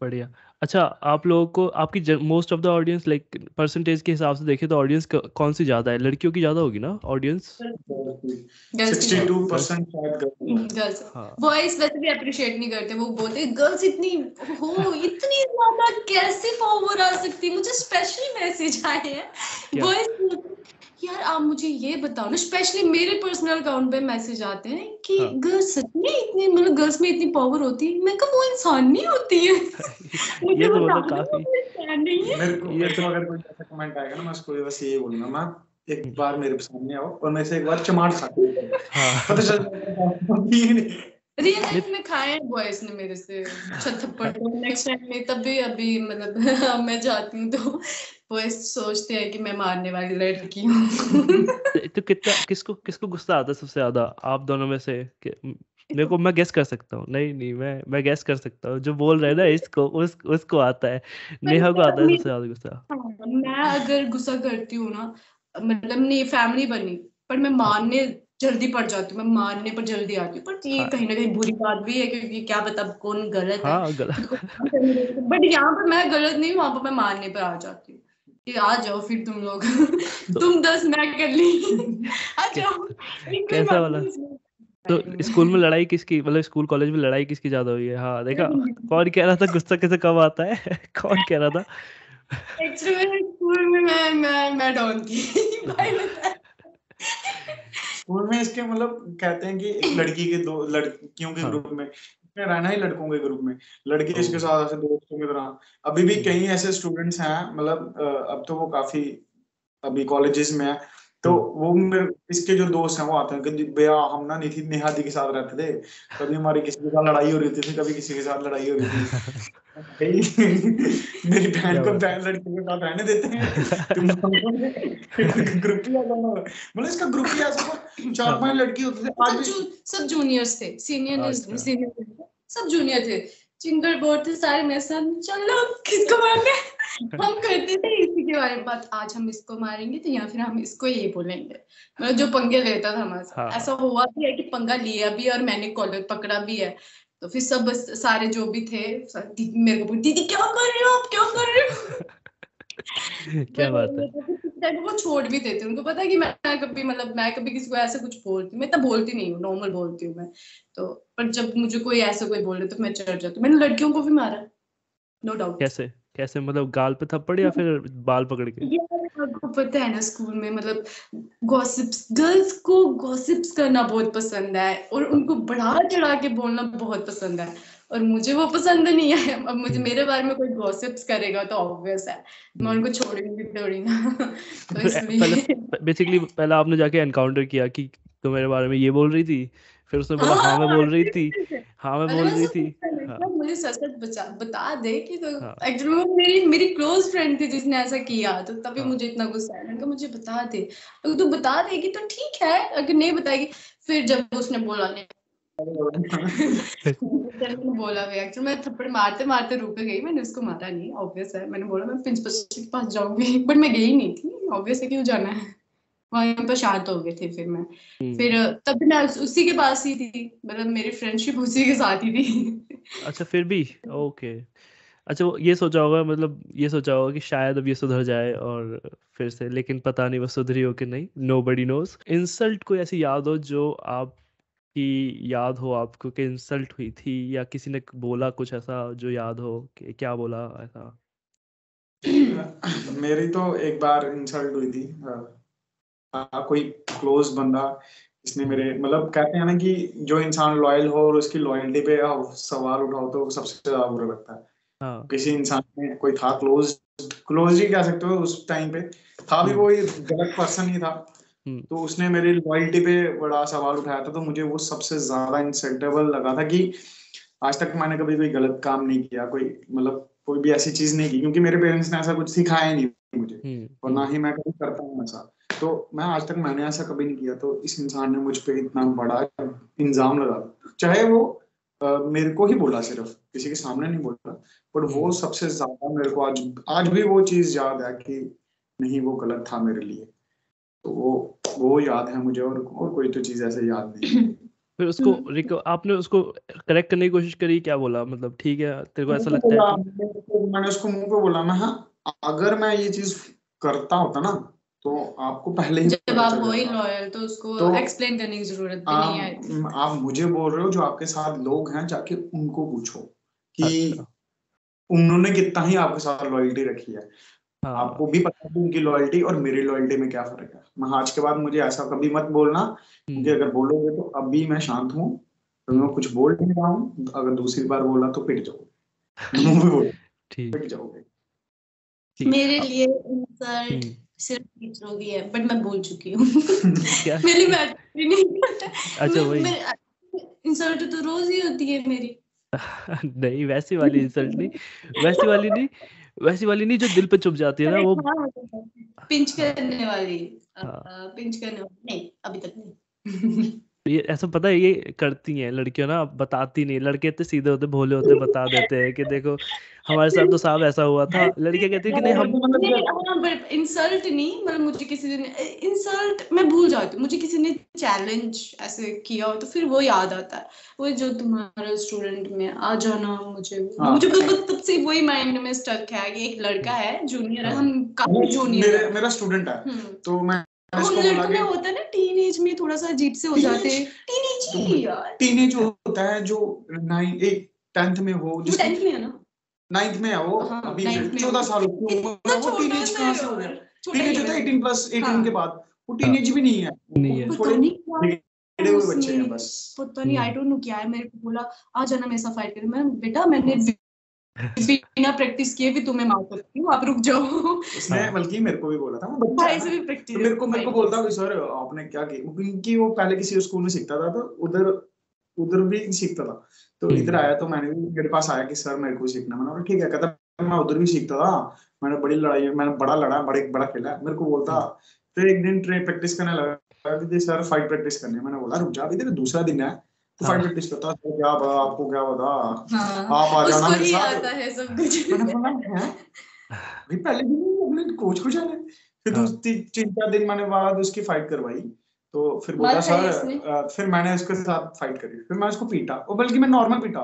बढ़िया। अच्छा आप लोगों को आपकी most of the audience like percentage के हिसाब से देखें तो ऑडियंस कौन सी ज़्यादा है? लड़कियों की ज़्यादा होगी ना ऑडियंस बॉयज़ वैसे भी अप्रिशिएट नहीं करते वो बोलते गर्ल्स इतनी हो इतनी ज़्यादा कैसे फॉरवर्ड आ सकती मुझे स्पेशल मैसेज आए हैं। बॉयज़ यार आप मुझे ये बताओ ना स्पेशली मेरे पर्सनल अकाउंट पे मैसेज आते हैं कि हाँ. गर्ल्स सच में इतनी मतलब गर्ल्स में इतनी पावर होती है मैं कहा वो इंसान नहीं होती है ये तो मतलब काफ़ी मेरे को ये तो अगर कोई ऐसा कमेंट आएगा ना मैं उसको बस ये बोलूँगा मैं एक। बार मेरे सामने आओ और मैं से एक बार चमाट खाते हाँ पता चल रियल लाइफ में खाए बॉयज़ ने मेरे से थप्पड़ तो नेक्स्ट टाइम में तब भी अभी मतलब मैं जाती हूँ तो बॉयज़ सोचते हैं कि मैं मारने वाली लड़की हूँ। तो कितना किसको किसको गुस्सा आता है सबसे ज़्यादा? आप दोनों में से मेरे को मैं गेस कर सकता हूँ। नहीं नहीं मैं मैं गेस कर सकता हूँ। जो बोल रहे हैं ना इसको उस उसको आता है। नेहा को आता है सबसे ज़्यादा गुस्सा। हाँ, मैं अगर गुस्सा करती हूँ ना मतलब नहीं फैमिली बनी पर मैं मारने जल्दी पड़ जाती हूँ मैं मारने पर जल्दी आती हूँ पर ये हाँ। कहीं ना कहीं बुरी बात भी है क्योंकि क्या बता कौन गलत हाँ, है गलत। बट यहाँ पर मैं गलत नहीं वहाँ पर मैं मारने पर आ जाती हूँ कि आ जाओ फिर तुम लोग। तो, तुम दस मैं कर ली। आ जाओ। कैसा वाला? तो स्कूल में लड़ाई किसकी मतलब स्कूल कॉलेज में लड़ाई किसकी ज़्यादा हुई है? हाँ देखा कौन कह रहा था गुस्सा कैसे कब आता है? कौन कह रहा था? एक्चुअली स्कूल में मैं मैं मैं डॉन थी भाई स्कूल में इसके मतलब कहते हैं कि एक लड़की के दो लड़कियों के हाँ. ग्रुप में इसमें रहना ही लड़कों के ग्रुप में। लड़के इसके साथ ऐसे दोस्तों की तरह। अभी भी कई ऐसे स्टूडेंट्स हैं मतलब अब तो वो काफ़ी अभी कॉलेजेस में है। तो वो मेरे इसके जो दोस्त हैं वो आते हैं कि भैया हम ना निधि नेहादी के साथ रहते थे। कभी हमारी किसी के साथ लड़ाई हो रही थी कभी किसी के साथ लड़ाई हो रही थी। मेरी बहन को बहन लड़की के साथ रहने देते हैं। तुम ग्रुप ही मतलब इसका ग्रुप ही ऐसा चार पाँच लड़की होती थी। आज सब जूनियर्स थे। सीनियर सीनियर सब जूनियर थे। चिंगर बोर्ड थे सारे मेरे साथ। चलो किसको मारने हम करते थे इसी के बारे में बात। आज हम इसको मारेंगे तो या फिर हम इसको ये बोलेंगे। मतलब जो पंगे लेता था हमारे हाँ। ऐसा हुआ भी है कि पंगा लिया भी और मैंने कॉलर पकड़ा भी है। तो फिर सब सारे जो भी थे मेरे को दीदी क्या कर रहे हो आप? क्या कर रहे हो? क्या बात है। वो छोड़ भी देते उनको पता है कि मैं कभी मतलब मैं कभी किसी को ऐसे कुछ बोलती मैं तो बोलती नहीं हूँ नॉर्मल बोलती हूँ मैं। तो पर जब मुझे कोई ऐसा कोई बोल रहे तो मैं चढ़ जाती हूँ। मैंने लड़कियों को भी मारा नो डाउट कैसे? कैसे मतलब गाल पे थप्पड़ या फिर बाल पकड़ के? आपको पता है ना स्कूल में मतलब गॉसिप्स गर्ल्स को गॉसिप्स करना बहुत पसंद है और उनको बढ़ा चढ़ा के बोलना बहुत पसंद है और मुझे वो पसंद नहीं है। अब मुझे हम्म। मेरे बारे में कोई गॉसिप्स करेगा तो ऑब्वियस है। मैं उनको छोड़ूँगी थोड़ी ना। तो इसलिए बेसिकली पहले आपने जाके एनकाउंटर किया कि तो मेरे बारे में ये बोल रही थी? फिर उसने बोला हाँ मैं बोल रही थी। हाँ मैं बोल रही थी। हाँ। मुझे सच सच बता दे कि तो एक्चुअली वो मेरी मेरी क्लोज फ्रेंड थी जिसने ऐसा किया तो तभी हाँ। मुझे इतना गुस्सा आया। मैंने मुझे बता दे। अगर तू बता देगी तो ठीक है अगर नहीं बताएगी फिर जब उसने बोला नहीं। बोला मैं एक्चुअली मैं थप्पड़ मारते मारते रुक गई। मैंने उसको मारा नहीं ऑब्वियस है। मैंने बोला मैं प्रिंसिपल के पास जाऊँगी। बट मैं गई नहीं थी। ऑब्वियस है क्यों जाना है। वहीं पर शांत हो गए थे फिर मैं। हम्म। फिर तब मैं उसी के पास ही थी मतलब मेरी फ्रेंडशिप उसी के साथ ही थी। अच्छा फिर भी? ओके। अच्छा ये सोचा होगा मतलब ये सोचा होगा कि शायद अब ये सुधर जाए और फिर से लेकिन पता नहीं वो सुधरी हो कि नहीं नो बडी नोज़ इंसल्ट कोई ऐसी याद हो जो आप की याद हो आपको कि इंसल्ट हुई थी या किसी ने बोला कुछ ऐसा जो याद हो कि क्या बोला ऐसा? मेरी तो एक बार इंसल्ट हुई थी आ, कोई क्लोज बंदा इसने मेरे मतलब कहते हैं ना कि जो इंसान लॉयल हो और उसकी लॉयल्टी पे सवाल उठाओ तो सबसे ज़्यादा बुरा लगता है। हाँ. किसी इंसान में कोई था क्लोज क्लोज ही कह सकते हो उस टाइम पे। था भी वो गलत पर्सन ही था। हम्म। तो उसने मेरी लॉयल्टी पे बड़ा सवाल उठाया था तो मुझे वो सबसे ज़्यादा इंसल्टेबल लगा था कि आज तक मैंने कभी कोई गलत काम नहीं किया कोई मतलब कोई भी ऐसी चीज़ नहीं की क्योंकि मेरे पेरेंट्स ने ऐसा कुछ सिखाया नहीं मुझे। हम्म, और ना ही मैं कभी करता हूँ ऐसा। तो मैं आज तक मैंने ऐसा कभी नहीं किया तो इस इंसान ने मुझ पर इतना बड़ा इंजाम लगा चाहे वो आ, मेरे को ही बोला सिर्फ़ किसी के सामने नहीं बोला बट वो सबसे ज़्यादा मेरे को आज आज भी वो चीज़ याद है कि नहीं वो गलत था मेरे लिए। तो वो वो याद है मुझे और और कोई तो चीज़ ऐसे याद नहीं फिर उसको रिको आपने उसको करेक्ट करने की कोशिश करी क्या बोला? मतलब ठीक है तेरे को ऐसा लगता है मैंने उसको मुँह पे बोला मैं हाँ अगर मैं ये चीज़ करता होता ना तो आपको पहले ही जब आप हो ही लॉयल तो उसको तो एक्सप्लेन करने की ज़रूरत भी नहीं है। आप मुझे बोल रहे हो जो आपके साथ लोग हैं जाके उनको पूछो कि अच्छा। उन्होंने कितना ही आपके साथ लॉयल्टी रखी है। हाँ। आपको भी पता है उनकी लॉयल्टी और मेरी लॉयल्टी में क्या फ़र्क है। मैं आज के बाद मुझे ऐसा कभी मत बोलना क्योंकि हम्म। अगर बोलोगे तो अभी मैं शांत हूँ तो मैं कुछ बोल नहीं रहा हूँ अगर दूसरी बार बोला तो पिट जाओगे। पिट जाओगे। मेरे लिए इंसल्ट हम्म। सिर्फ़ भी है बट मैं बोल चुकी हूँ। मेरी बैटरी नहीं अच्छा वही। इंसल्ट तो रोज ही होती है मेरी। नहीं वैसी वाली इंसल्ट नहीं। वैसी वाली नहीं वैसी वाली नहीं जो दिल पे चुप जाती है ना वो पिंच करने वाली। हाँ। पिंच करने वाली। नहीं अभी तक नहीं। ये ऐसा पता है ये करती हैं लड़कियाँ ना बताती नहीं लड़के इतने सीधे होते भोले होते बता देते हैं कि देखो हमारे साथ तो साहब ऐसा हुआ था लड़कियाँ कहती है कि नहीं हम इंसल्ट नहीं मतलब मुझे किसी ने इंसल्ट मैं भूल जाती हूँ मुझे किसी ने चैलेंज ऐसे किया हो तो फिर वो याद आता है वो जो तुम्हारा स्टूडेंट में आ जाना मुझे हाँ। मुझे तब से वही माइंड में स्टक है कि एक लड़का है जूनियर है हाँ। हम काफ़ी जूनियर मेरा स्टूडेंट है हम्म। तो मैं लड़कों में होता है ना टीनेज में थोड़ा सा अजीब से हो जाते हैं। टीनेज ही यार। टीनेज होता है जो नाइन एक टेंथ में हो जिस टेंथ में है ना? नाइन्थ में है वो। हाँ, अभी चौदह साल की उम्र वो टीनेज कहाँ से हो गया? टीनेज होता है एटीन प्लस एटीन के बाद। वो टीनेज भी नहीं है। नहीं है। थोड़े बच्चे हैं बस। पता नहीं आई डोंट नो क्या है। मेरे को बोला आ जाना मेरे साथ फाइट कर बेटा मैंने बिना प्रैक्टिस किए भी तुम्हें मार सकती हूँ। आप रुक जाओ। उसने बल्कि मेरे को भी बोला था भाई से भी प्रैक्टिस तो मेरे को मेरे को बोलता है सर आपने क्या किया? क्योंकि वो पहले किसी स्कूल में सीखता था तो उधर उधर भी सीखता था। तो हम्म। इधर आया तो मैंने भी मेरे पास आया कि सर मेरे को सीखना मैंने ठीक है। कहता मैं उधर भी सीखता था। मैंने बड़ी लड़ाई मैंने बड़ा लड़ा बड़े बड़ा खेला। मेरे को बोलता फिर हम्म। एक दिन ट्रेन प्रैक्टिस करने लगा सर फाइट प्रैक्टिस करनी है। मैंने बोला रुक जा अभी दूसरा दिन है। तो फाइट प्रैक्टिस करता है क्या बता आपको क्या बता हाँ, आप आ जाना मेरे साथ। आता है सब कुछ। मैंने बोला है? भाई पहले दिन अपने कोच को जाना फिर हाँ। तीन चार दिन मैंने बाद उसकी फाइट करवाई। तो फिर बोला सर फिर मैंने उसके साथ फाइट करी। फिर मैं उसको पीटा। और बल्कि मैं नॉर्मल पीटा।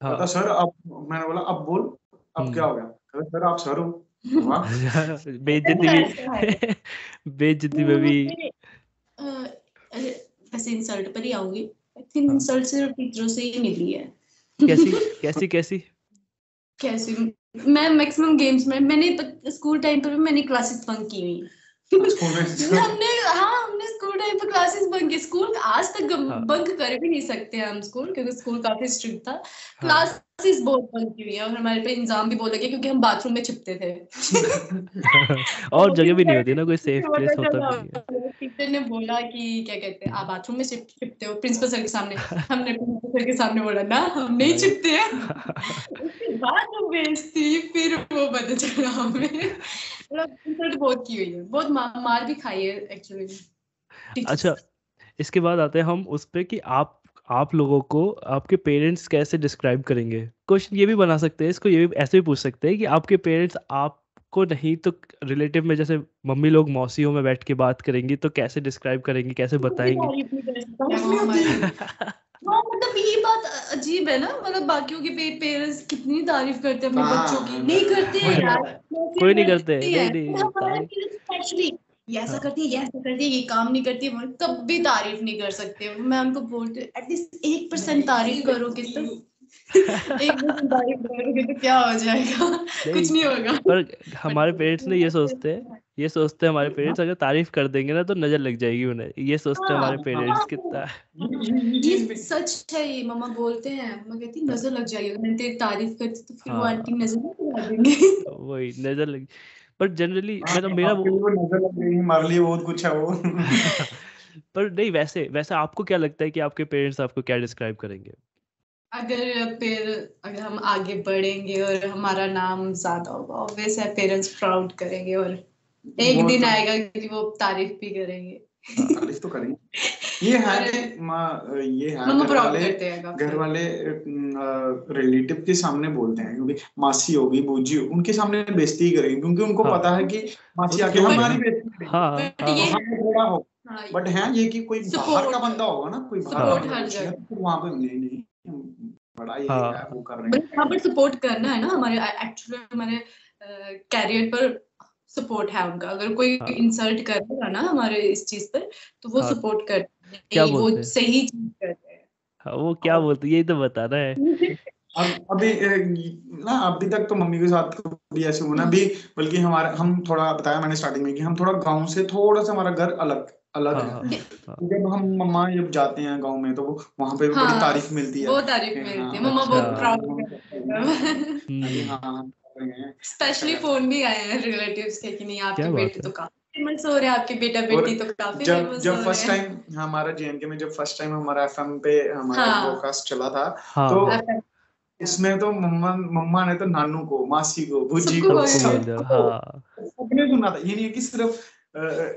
हाँ। बोला सर अब मैंने बोला अब बोल अब हम्म। क्या हो गया? सर आप सर हो। बेइज्जती भी। बेइज्जती में भी। वैसे इंसल्ट पर ही आऊँगी। थिंक इंसल्ट सिर्फ़ टीचरों से ही मिली है। कैसी कैसी कैसी? कैसी? मैं मैक्सिमम गेम्स में मैंने स्कूल टाइम पर भी मैंने क्लासेस बंक की हुई। हमने हाँ हमने स्कूल टाइम पे क्लासेस बंक स्कूल आज तक हाँ. बंक कर भी नहीं सकते हम स्कूल क्योंकि स्कूल काफ़ी स्ट्रिक्ट था। क्लास क्लासेस बहुत बंक की हुई है और हमारे पे इंजाम भी बहुत लगे क्योंकि हम बाथरूम में छिपते थे। और जगह भी नहीं होती ना कोई सेफ़ प्लेस होता नहीं टीचर ने बोला कि क्या कहते हैं आप बाथरूम में छिपते हो? प्रिंसिपल सर के सामने। हमने प्रिंसिपल सर के सामने बोला ना हम नहीं छिपते हैं। उसके बाद वो बेइज्जती फिर वो पता चला हमें। मतलब इंसल्ट बहुत की हुई है। बहुत मार भी खाई है एक्चुअली अच्छा इसके बाद आते हैं हम उस पर कि आप आप लोगों को आपके पेरेंट्स कैसे डिस्क्राइब करेंगे। क्वेश्चन ये भी बना सकते हैं इसको ये भी ऐसे भी पूछ सकते हैं कि आपके पेरेंट्स आपको नहीं तो रिलेटिव में जैसे मम्मी लोग मौसियों में बैठ के बात करेंगी तो कैसे डिस्क्राइब करेंगे कैसे बताएँगे? हाँ? मतलब ये बात अजीब है ना मतलब बाकियों के पेरेंट्स कितनी तारीफ़ करते हैं अपने बच्चों की। नहीं करते यार कोई नहीं करते नहीं ये ऐसा करती है ये ऐसा करती है ये काम नहीं करती है कब भी तारीफ़ नहीं कर सकते। मैं उनको बोलती हूँ एटलीस्ट एक परसेंट तारीफ़ करोगे तो एक तारीफ़ करोगे तो क्या हो जाएगा? कुछ नहीं होगा। पर हमारे पेरेंट्स ने ये सोचते हैं ये सोचते हैं हमारे पेरेंट्स अगर तारीफ़ कर देंगे ना तो नज़र लग जाएगी उन्हें। ये सोचते हैं हमारे हाँ, पेरेंट्स हाँ, कितना ये सच है ये मम्मा बोलते हैं। मम्मा कहती नज़र लग जाएगी। अगर तेरी तारीफ़ करती तो फिर वो हाँ। आंटी नज़र लगा देंगे। वही नज़र लग बट जनरली मतलब मेरा वो नज़र लग रही है हमारे लिए बहुत कुछ है वो। पर नहीं वैसे वैसे आपको क्या लगता है कि आपके पेरेंट्स आपको क्या डिस्क्राइब करेंगे? अगर फिर अगर हम आगे बढ़ेंगे और हमारा नाम ज़्यादा होगा ऑब्वियस है पेरेंट्स प्राउड करेंगे और एक दिन तो- आएगा कि वो तारीफ़ भी करेंगे। तारीफ़ तो करेंगे। ये है कि ये है घर वाले हैं घर वाले रिलेटिव के सामने बोलते हैं क्योंकि मासी होगी बूजी होगी उनके सामने बेइज्जती ही करेंगे क्योंकि उनको हाँ। पता है कि मासी आके हमारी बेइज्जती करेगी। हाँ हाँ। थोड़ा हो। हाँ, बट है ये कि कोई बाहर का बंदा होगा ना कोई बाहर का तो वहाँ पे नहीं नहीं। बड़ा ये हाँ। है वो कर रहे हैं। बट पर सपोर्ट करना है ना हमारे एक्चुअली हमारे कैरियर पर सपोर्ट है उनका। अगर कोई हाँ। इंसल्ट करेगा ना हमारे इस चीज़ पर तो वो हाँ। सपोर्ट करते हैं क्या बोलते वो हैं? सही चीज़ करते हैं। हाँ, वो क्या बोलते यही तो बताना है। अब अभी ना अभी तक तो मम्मी के साथ कभी ऐसे हुआ ना। अभी बल्कि हमारा हम थोड़ा बताया मैंने स्टार्टिंग में कि हम थोड़ा गाँव से थोड़ा सा हमारा घर अलग अलग हाँ है। हाँ हाँ जब हम मम्मा जब जाते हैं गाँव में तो वो वहाँ पे भी बड़ी हाँ, तारीफ़ मिलती है। वो तारीफ़ हाँ, मिलती है। मम्मा बहुत अच्छा। प्राउड करते हम्म, हाँ हाँ। कर रहे हैं स्पेशली फ़ोन भी आए हैं रिलेटिव्स के कि नहीं आपके बेटे तो काफ़ी फ़ेमस हो रहे हैं आपके बेटा बेटी तो काफ़ी जब जब हो फ़र्स्ट टाइम हमारा जेएनके में जब फ़र्स्ट टाइम हमारा एफएम पे हमारा हाँ। चला था हाँ। तो इसमें तो मम्मा मम्मा ने तो नानू को मासी को भुजी को हाँ। सबने सुना था। ये नहीं है कि सिर्फ़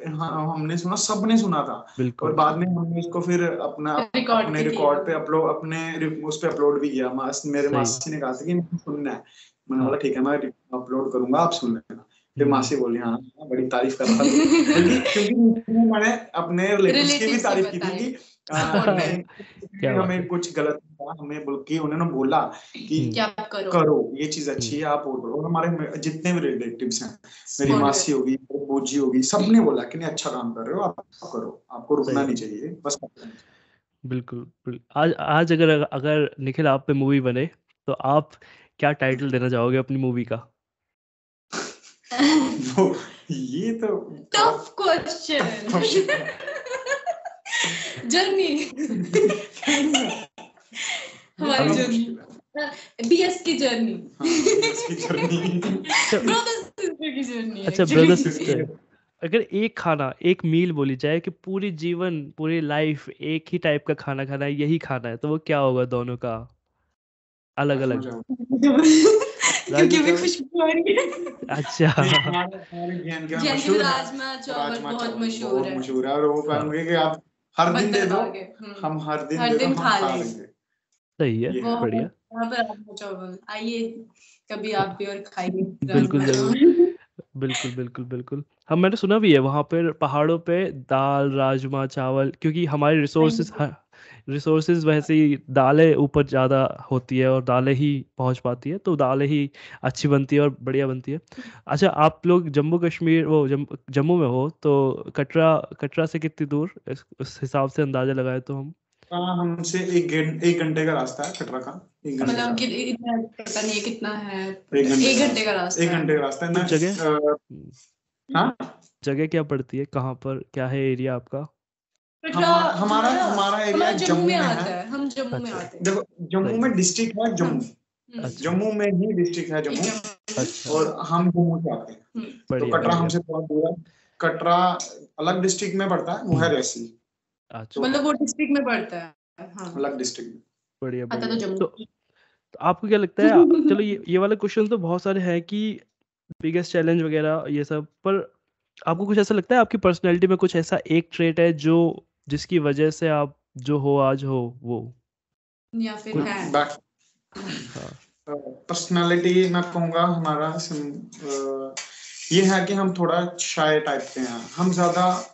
हाँ हमने सुना सबने सुना था। और बाद में हमने उसको फिर अपना अपने रिकॉर्ड पे अपलोड अपने उस पे अपलोड भी किया। मेरे मासी ने कहा था कि सुनना है। मैंने हाँ। बोला ठीक है मैं अपलोड करूँगा आप सुन लेना फिर हम्म, मासी बोली हाँ हाँ, बड़ी तारीफ़ कर रहा था क्योंकि क्योंकि मैंने अपने रिलेटिव्स की भी तारीफ़ की थी। कि हमें बात हमें है। कुछ गलत हमें बल्कि उन्होंने बोला कि हम्म। क्या करो करो ये चीज़ अच्छी है आप और करो और हमारे जितने भी रिलेटिव्स हैं मेरी मासी होगी बूजी होगी सबने बोला कि नहीं अच्छा काम कर रहे हो आप करो आपको रुकना नहीं चाहिए बस बिल्कुल। आज आज अगर अगर निखिल आप पे मूवी बने तो आप क्या टाइटल देना चाहोगे अपनी मूवी का? ये तो टफ क्वेश्चन जर्नी हमारी जर्नी बीएस की जर्नी हाँ। ब्रदर सिस्टर की जर्नी अच्छा ब्रदर सिस्टर अगर एक खाना एक मील बोली जाए कि पूरी जीवन पूरी लाइफ एक ही टाइप का खाना खाना है यही खाना है तो वो क्या होगा दोनों का? अलग अलग। क्योंकि हमें खुशबू आ रही है। अच्छा। है राजमा चावल बहुत मशहूर है। मशहूर है और वो कहेंगे कि आप हर दिन दे दो हम्म। हम हर दिन हर दिन खा लेंगे। लेंगे। सही है बढ़िया। यहाँ पर राजमा चावल। आइए कभी आप भी और खाइए बिल्कुल ज़रूर। बिल्कुल बिल्कुल बिल्कुल। हम मैंने सुना भी है वहाँ पर पहाड़ों पे दाल राजमा चावल क्योंकि हमारे रिसोर्सेज रिसोर्सेज वैसे ही दालें ऊपर ज़्यादा होती है और दालें ही पहुँच पाती है तो दालें ही अच्छी बनती है और बढ़िया बनती है। अच्छा आप लोग जम्मू कश्मीर वो जम, जम्मू में हो तो कटरा कटरा से कितनी दूर? इस, उस हिसाब से अंदाज़ा लगाए तो हम। हाँ हमसे एक एक घंटे का रास्ता है कटरा का एक घंटे मतलब कि। इतना पता नहीं है कितना है एक घंटे का रास्ता एक घंटे का रास्ता है जगह? हाँ? जगह क्या पड़ती है? कहाँ पर? क्या है एरिया आपका? हमारा हमारा एरिया जम्मू में आता है। हम जम्मू में अच्छा। आते हैं। देखो जम्मू में डिस्ट्रिक्ट है जम्मू। हम्म, अच्छा। जम्मू में ही डिस्ट्रिक्ट है जम्मू। अच्छा। और हम जम्मू से आते हैं। हम्म, तो कटरा हमसे थोड़ा दूर है। कटरा अलग डिस्ट्रिक्ट में पड़ता है वो है रेसी अच्छा। मतलब वो डिस्ट्रिक्ट में पड़ता है हाँ। अलग डिस्ट्रिक्ट में। बढ़िया तो बढ़िया। तो तो आपको क्या लगता है चलो ये ये वाले क्वेश्चन तो बहुत सारे हैं कि बिगेस्ट चैलेंज वगैरह ये सब पर आपको कुछ ऐसा लगता है आपकी पर्सनैलिटी में कुछ ऐसा एक ट्रेट है जो जिसकी वजह से आप जो हो आज हो वो। या फिर है। हाँ। पर्सनालिटी मैं कहूँगा हमारा सिम- ये है कि हम थोड़ा शाय टाइप के हैं। हम ज़्यादा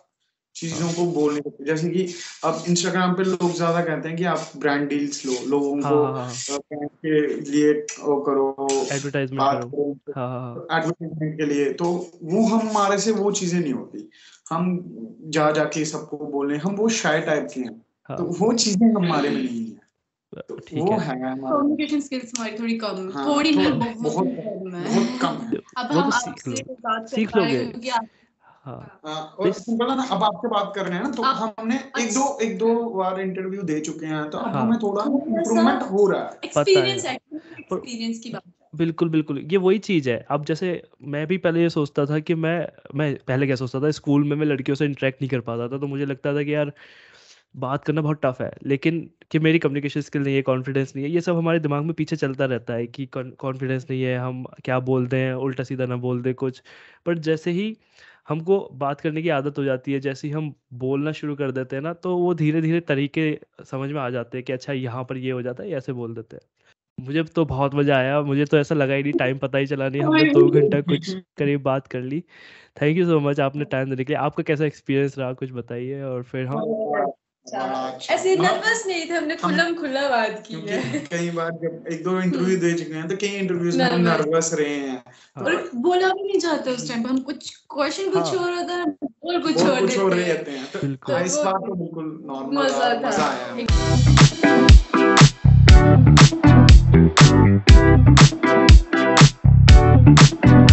चीज़ों को बोल नहीं सकते। जैसे कि अब इंस्टाग्राम पे लोग ज़्यादा कहते हैं कि आप ब्रांड डील्स लो। लोगों हाँ को हाँ। हाँ ब्रांड के लिए वो करो एडवर्टाइजमेंट हाँ हाँ हाँ। एडवर्टाइजमेंट के लिए। तो वो हम हमारे से वो चीज़ें नहीं होती। हम जा जाके सबको बोले हम वो शाय टाइप के हैं। तो हाँ वो चीज़ें हमारे में नहीं है। तो वो है। कम्युनिकेशन स्किल्स हमारी थोड़ी कम हाँ, थोड़ी नहीं बहुत बहुत- कम है। बहुत कम है। अब हम तो सीख आपसे बात कर सीख रहे हैं लोगे। हाँ। हाँ, और सिंपल ना अब आपसे बात कर रहे हैं ना तो हमने एक दो एक दो बार इंटरव्यू दे चुके हैं तो अब हाँ। हमें थोड़ा थोड़ा इम्प्रूवमेंट हो रहा है। एक्सपीरियंस एक्सपीरियंस की बात बिल्कुल बिल्कुल। ये वही चीज़ है। अब जैसे मैं भी पहले ये सोचता था कि मैं मैं पहले क्या सोचता था, स्कूल में मैं लड़कियों से इंटरेक्ट नहीं कर पाता था तो मुझे लगता था कि यार, बात करना बहुत टफ है। लेकिन कि मेरी कम्युनिकेशन स्किल नहीं है कॉन्फिडेंस नहीं है, ये सब हमारे दिमाग में पीछे चलता रहता है कि कॉन्फिडेंस नहीं है, हम क्या बोलते हैं उल्टा सीधा ना बोल दें कुछ। पर जैसे ही हमको बात करने की आदत हो जाती है, जैसे ही हम बोलना शुरू कर देते हैं ना तो वो धीरे धीरे तरीके समझ में आ जाते हैं कि अच्छा यहाँ पर ये हो जाता है ऐसे बोल देते हैं। मुझे तो बहुत मज़ा आया मुझे तो ऐसा लगा ही नहीं टाइम पता ही चला नहीं हमने दो घंटा कुछ करीब बात कर ली। थैंक यू सो मच आपने टाइम देने के लिए। आपका कैसा एक्सपीरियंस रहा कुछ बताइए और फिर हम अच्छा। ऐसे मतलब नर्वस नहीं थे हमने खुल्लम खुल्ला बात की है। कई बार जब एक दो इंटरव्यू दे चुके हैं तो कई इंटरव्यूज़ में हम। नर्वस रहे हैं। हाँ, और बोला भी नहीं चाहते उस टाइम पे हम कुछ क्वेश्चन कुछ हाँ। और होता है और कुछ और कुछ और देते हैं। रहते हैं। तो हाँ, इस बार तो बिल्कुल नॉर्मल मज़ा मज़ा Thank you.